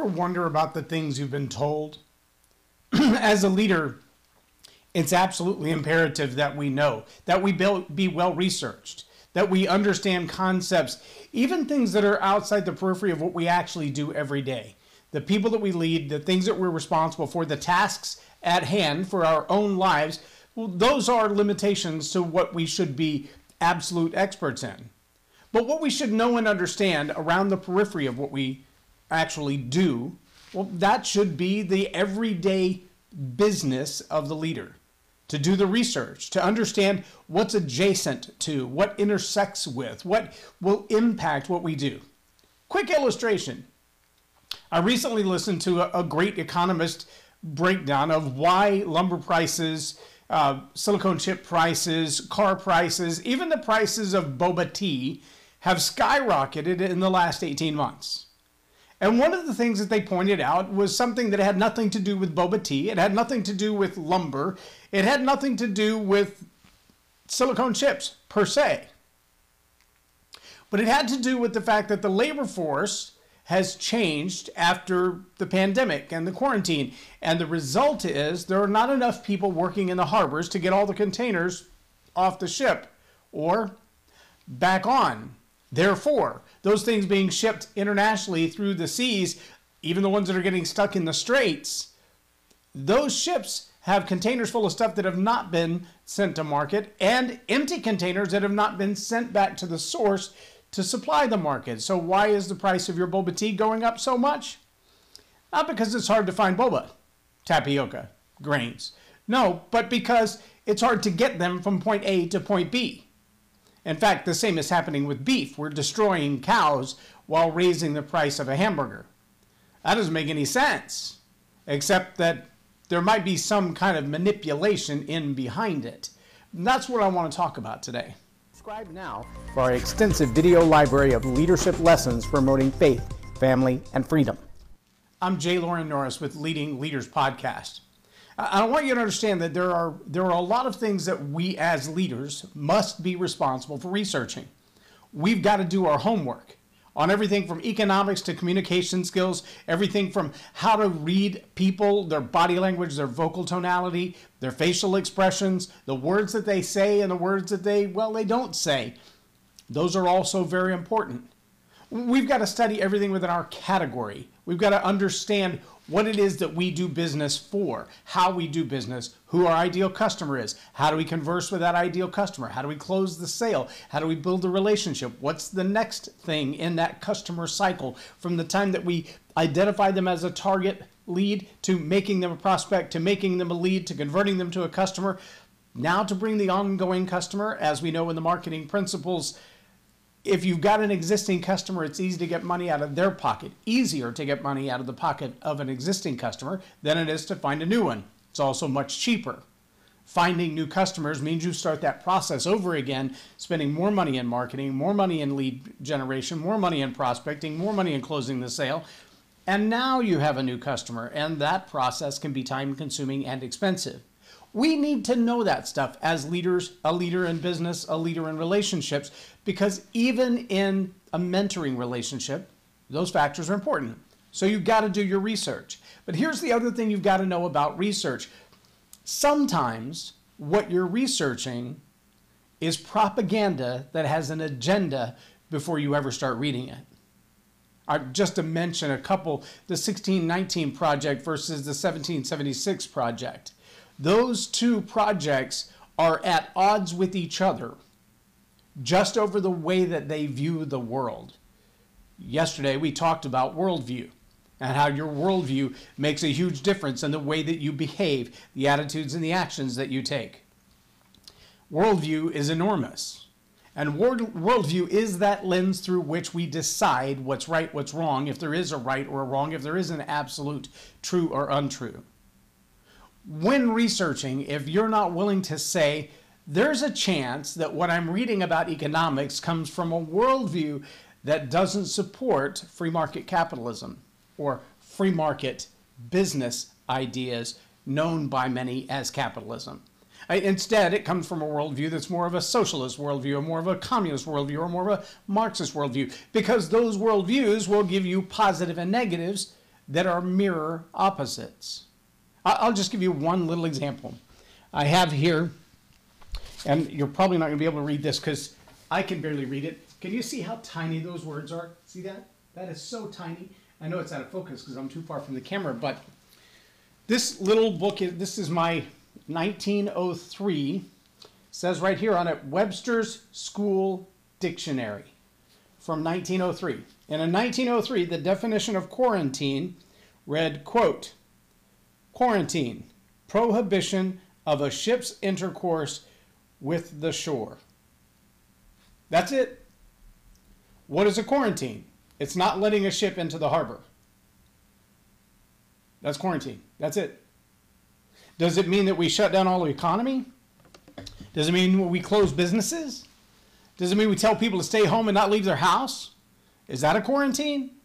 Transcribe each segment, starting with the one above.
ever wonder about the things you've been told? As a leader, it's absolutely imperative that we know, that we be well researched, that we understand concepts, even things that are outside the periphery of what we actually do every day. The people that we lead, the things that we're responsible for, the tasks at hand for our own lives, well, those are limitations to what we should be absolute experts in. But what we should know and understand around the periphery of what we actually do, well, that should be the everyday business of the leader. To do the research, to understand what's adjacent to, what intersects with, what will impact what we do. Quick illustration. I recently listened to a, a great economist breakdown of why lumber prices, uh, silicone chip prices, car prices, even the prices of boba tea have skyrocketed in the last 18 months. And one of the things that they pointed out was something that had nothing to do with boba tea. It had nothing to do with lumber. It had nothing to do with silicone chips per se. But it had to do with the fact that the labor force has changed after the pandemic and the quarantine. And the result is there are not enough people working in the harbors to get all the containers off the ship or back on. Therefore, those things being shipped internationally through the seas, even the ones that are getting stuck in the straits, those ships have containers full of stuff that have not been sent to market and empty containers that have not been sent back to the source to supply the market. So, why is the price of your boba tea going up so much? Not because it's hard to find boba, tapioca, grains. No, but because it's hard to get them from point A to point B. In fact, the same is happening with beef. We're destroying cows while raising the price of a hamburger. That doesn't make any sense, except that there might be some kind of manipulation in behind it. And that's what I want to talk about today. Subscribe now for our extensive video library of leadership lessons promoting faith, family, and freedom. I'm J Loren Norris with Leading Leaders Podcast. I want you to understand that there are there are a lot of things that we as leaders must be responsible for researching. We've got to do our homework on everything from economics to communication skills, everything from how to read people, their body language, their vocal tonality, their facial expressions, the words that they say and the words that they well they don't say. Those are also very important. We've got to study everything within our category. We've got to understand what it is that we do business for, how we do business, who our ideal customer is, how do we converse with that ideal customer, how do we close the sale, how do we build a relationship, what's the next thing in that customer cycle from the time that we identify them as a target lead to making them a prospect to making them a lead to converting them to a customer. Now, to bring the ongoing customer, as we know in the marketing principles, if you've got an existing customer, it's easy to get money out of their pocket. Easier to get money out of the pocket of an existing customer than it is to find a new one. It's also much cheaper. Finding new customers means you start that process over again, spending more money in marketing, more money in lead generation, more money in prospecting, more money in closing the sale. And now you have a new customer, and that process can be time consuming and expensive. We need to know that stuff as leaders, a leader in business, a leader in relationships, because even in a mentoring relationship, those factors are important. So you've got to do your research. But here's the other thing you've got to know about research. Sometimes what you're researching is propaganda that has an agenda before you ever start reading it. Just to mention a couple, the 1619 project versus the 1776 project. Those two projects are at odds with each other just over the way that they view the world. Yesterday, we talked about worldview and how your worldview makes a huge difference in the way that you behave, the attitudes and the actions that you take. Worldview is enormous. And world, worldview is that lens through which we decide what's right, what's wrong, if there is a right or a wrong, if there is an absolute true or untrue when researching, if you're not willing to say, there's a chance that what I'm reading about economics comes from a worldview that doesn't support free market capitalism or free market business ideas known by many as capitalism. Uh, instead, it comes from a worldview that's more of a socialist worldview, or more of a communist worldview, or more of a Marxist worldview, because those worldviews will give you positive and negatives that are mirror opposites. I'll just give you one little example. I have here, and you're probably not going to be able to read this because I can barely read it. Can you see how tiny those words are? See that? That is so tiny. I know it's out of focus because I'm too far from the camera, but this little book is this is my 1903 says right here on it Webster's School Dictionary from 1903. And in 1903, the definition of quarantine read, quote, quarantine, prohibition of a ship's intercourse with the shore. That's it. What is a quarantine? It's not letting a ship into the harbor. That's quarantine. That's it. Does it mean that we shut down all the economy? Does it mean we close businesses? Does it mean we tell people to stay home and not leave their house? Is that a quarantine?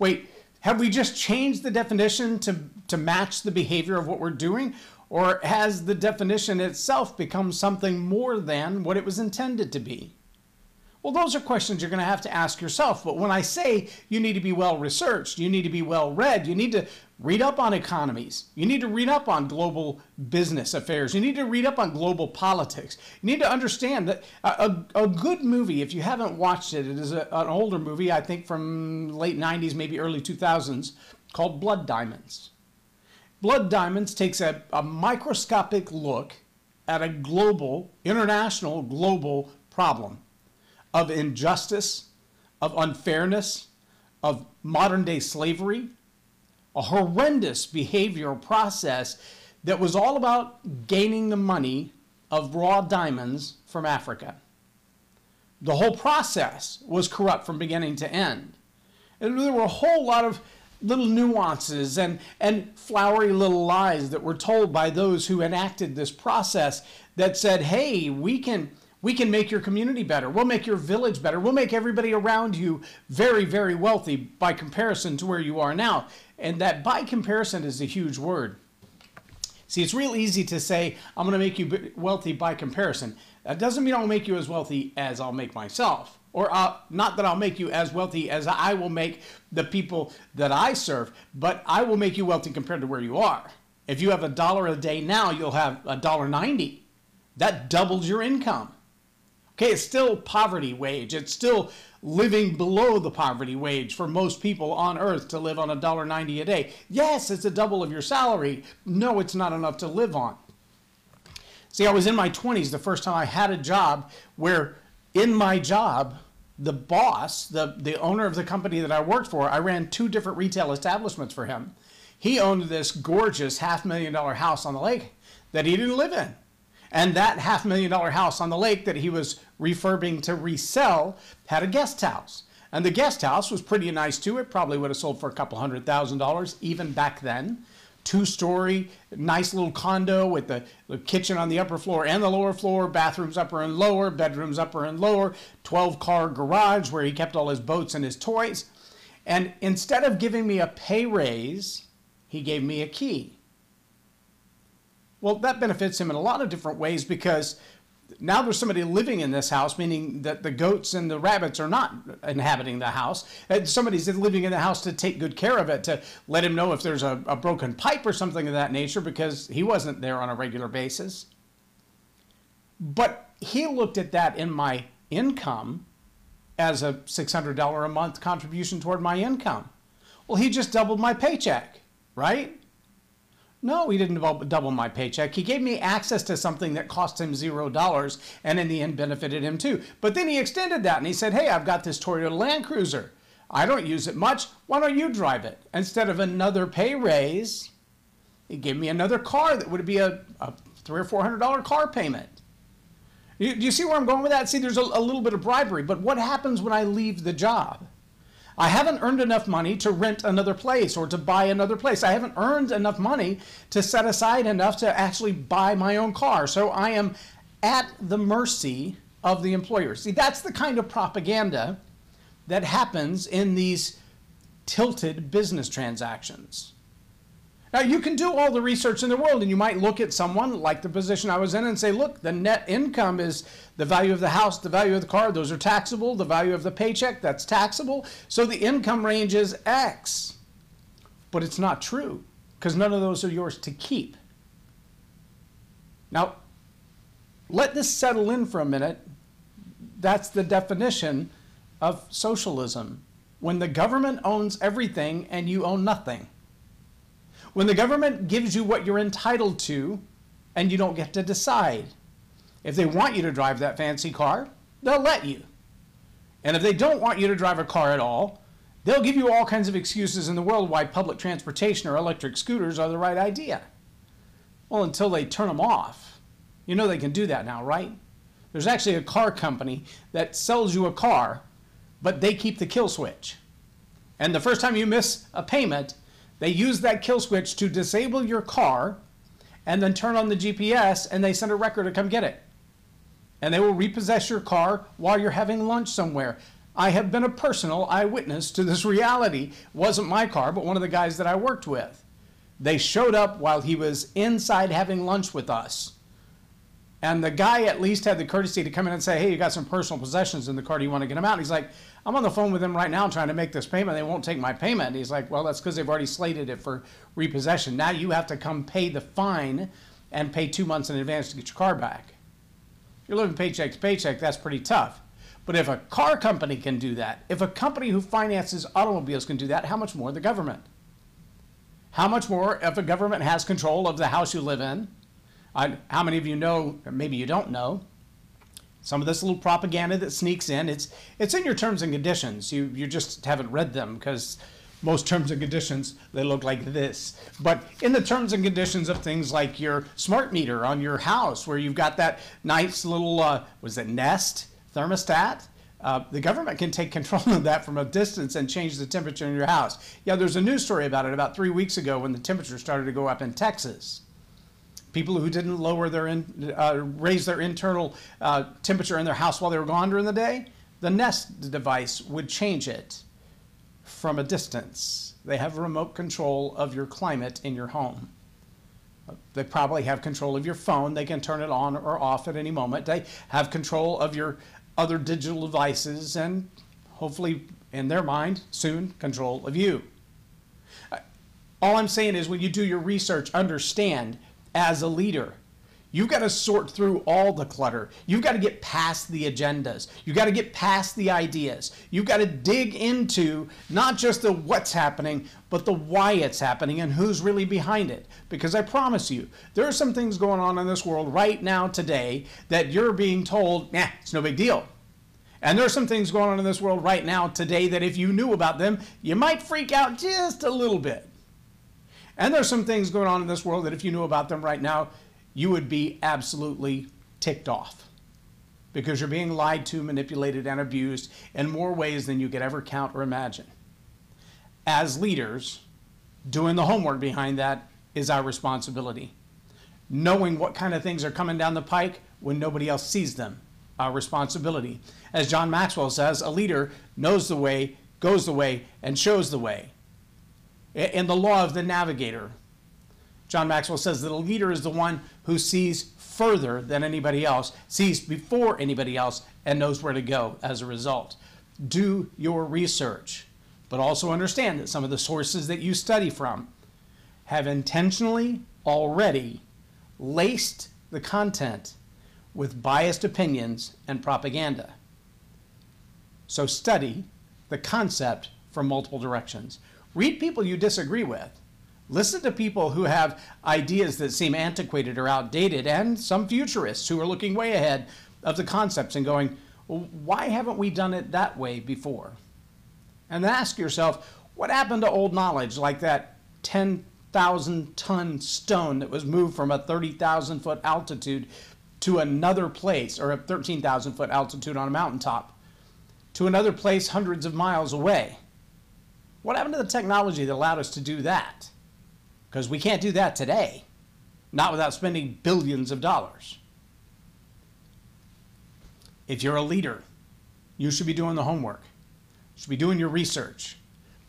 Wait, have we just changed the definition to, to match the behavior of what we're doing? Or has the definition itself become something more than what it was intended to be? Well, those are questions you're going to have to ask yourself. But when I say you need to be well researched, you need to be well read, you need to read up on economies, you need to read up on global business affairs, you need to read up on global politics. You need to understand that a, a, a good movie, if you haven't watched it, it is a, an older movie, I think from late 90s, maybe early 2000s, called Blood Diamonds. Blood Diamonds takes a, a microscopic look at a global, international, global problem of injustice, of unfairness, of modern day slavery, a horrendous behavioral process that was all about gaining the money of raw diamonds from Africa. The whole process was corrupt from beginning to end. And there were a whole lot of little nuances and, and flowery little lies that were told by those who enacted this process that said, hey, we can we can make your community better. We'll make your village better. We'll make everybody around you very, very wealthy by comparison to where you are now. And that by comparison is a huge word. See, it's real easy to say, I'm going to make you wealthy by comparison. That doesn't mean I'll make you as wealthy as I'll make myself. Or not that I'll make you as wealthy as I will make the people that I serve, but I will make you wealthy compared to where you are. If you have a dollar a day now, you'll have a dollar ninety. That doubles your income. Okay, it's still poverty wage. It's still living below the poverty wage for most people on earth to live on a dollar ninety a day. Yes, it's a double of your salary. No, it's not enough to live on. See, I was in my 20s the first time I had a job where in my job, the boss, the, the owner of the company that I worked for, I ran two different retail establishments for him. He owned this gorgeous half million dollar house on the lake that he didn't live in. And that half million dollar house on the lake that he was refurbing to resell had a guest house. And the guest house was pretty nice too. It probably would have sold for a couple hundred thousand dollars even back then. Two story, nice little condo with the, the kitchen on the upper floor and the lower floor, bathrooms upper and lower, bedrooms upper and lower, 12 car garage where he kept all his boats and his toys. And instead of giving me a pay raise, he gave me a key. Well, that benefits him in a lot of different ways because now there's somebody living in this house, meaning that the goats and the rabbits are not inhabiting the house. Somebody's living in the house to take good care of it, to let him know if there's a, a broken pipe or something of that nature because he wasn't there on a regular basis. But he looked at that in my income as a $600 a month contribution toward my income. Well, he just doubled my paycheck, right? No, he didn't double my paycheck. He gave me access to something that cost him zero dollars and in the end benefited him too. But then he extended that and he said, Hey, I've got this Toyota Land Cruiser. I don't use it much. Why don't you drive it? Instead of another pay raise, he gave me another car that would be a, a three or four hundred dollar car payment. You, do you see where I'm going with that? See, there's a, a little bit of bribery, but what happens when I leave the job? I haven't earned enough money to rent another place or to buy another place. I haven't earned enough money to set aside enough to actually buy my own car. So I am at the mercy of the employer. See, that's the kind of propaganda that happens in these tilted business transactions. Now, you can do all the research in the world, and you might look at someone like the position I was in and say, look, the net income is the value of the house, the value of the car, those are taxable. The value of the paycheck, that's taxable. So the income range is X. but it's not true because none of those are yours to keep. Now, let this settle in for a minute. That's the definition of socialism when the government owns everything and you own nothing. When the government gives you what you're entitled to and you don't get to decide. If they want you to drive that fancy car, they'll let you. And if they don't want you to drive a car at all, they'll give you all kinds of excuses in the world why public transportation or electric scooters are the right idea. Well, until they turn them off. You know they can do that now, right? There's actually a car company that sells you a car, but they keep the kill switch. And the first time you miss a payment, they use that kill switch to disable your car and then turn on the GPS and they send a wrecker to come get it. And they will repossess your car while you're having lunch somewhere. I have been a personal eyewitness to this reality. Wasn't my car, but one of the guys that I worked with. They showed up while he was inside having lunch with us. And the guy at least had the courtesy to come in and say, Hey, you got some personal possessions in the car. Do you want to get them out? And he's like, I'm on the phone with them right now trying to make this payment. They won't take my payment. He's like, Well, that's because they've already slated it for repossession. Now you have to come pay the fine and pay two months in advance to get your car back. You're living paycheck to paycheck, that's pretty tough. But if a car company can do that, if a company who finances automobiles can do that, how much more the government? How much more if a government has control of the house you live in? I, how many of you know, maybe you don't know, some of this little propaganda that sneaks in, it's, it's in your terms and conditions. You, you just haven't read them because most terms and conditions, they look like this. But in the terms and conditions of things like your smart meter on your house, where you've got that nice little, uh, was it Nest thermostat? Uh, the government can take control of that from a distance and change the temperature in your house. Yeah, there's a news story about it about three weeks ago when the temperature started to go up in Texas people who didn't lower their in, uh, raise their internal uh, temperature in their house while they were gone during the day, the Nest device would change it from a distance. They have remote control of your climate in your home. They probably have control of your phone. They can turn it on or off at any moment. They have control of your other digital devices and hopefully, in their mind, soon control of you. All I'm saying is when you do your research, understand as a leader. You've got to sort through all the clutter. You've got to get past the agendas. You've got to get past the ideas. You've got to dig into not just the what's happening, but the why it's happening and who's really behind it. Because I promise you, there are some things going on in this world right now today that you're being told, nah, it's no big deal. And there are some things going on in this world right now today that if you knew about them, you might freak out just a little bit. And there's some things going on in this world that if you knew about them right now, you would be absolutely ticked off because you're being lied to, manipulated, and abused in more ways than you could ever count or imagine. As leaders, doing the homework behind that is our responsibility. Knowing what kind of things are coming down the pike when nobody else sees them, our responsibility. As John Maxwell says, a leader knows the way, goes the way, and shows the way in the law of the navigator. John Maxwell says that a leader is the one who sees further than anybody else, sees before anybody else, and knows where to go as a result. Do your research, but also understand that some of the sources that you study from have intentionally already laced the content with biased opinions and propaganda. So study the concept from multiple directions. Read people you disagree with. Listen to people who have ideas that seem antiquated or outdated, and some futurists who are looking way ahead of the concepts and going, well, why haven't we done it that way before? And then ask yourself, what happened to old knowledge like that 10,000 ton stone that was moved from a 30,000 foot altitude to another place, or a 13,000 foot altitude on a mountaintop, to another place hundreds of miles away? What happened to the technology that allowed us to do that? Because we can't do that today, not without spending billions of dollars. If you're a leader, you should be doing the homework. You should be doing your research.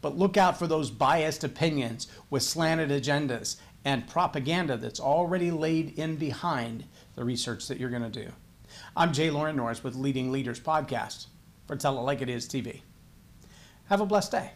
But look out for those biased opinions with slanted agendas and propaganda that's already laid in behind the research that you're going to do. I'm J Loren Norris with Leading Leaders Podcast for Tell It Like It Is TV. Have a blessed day.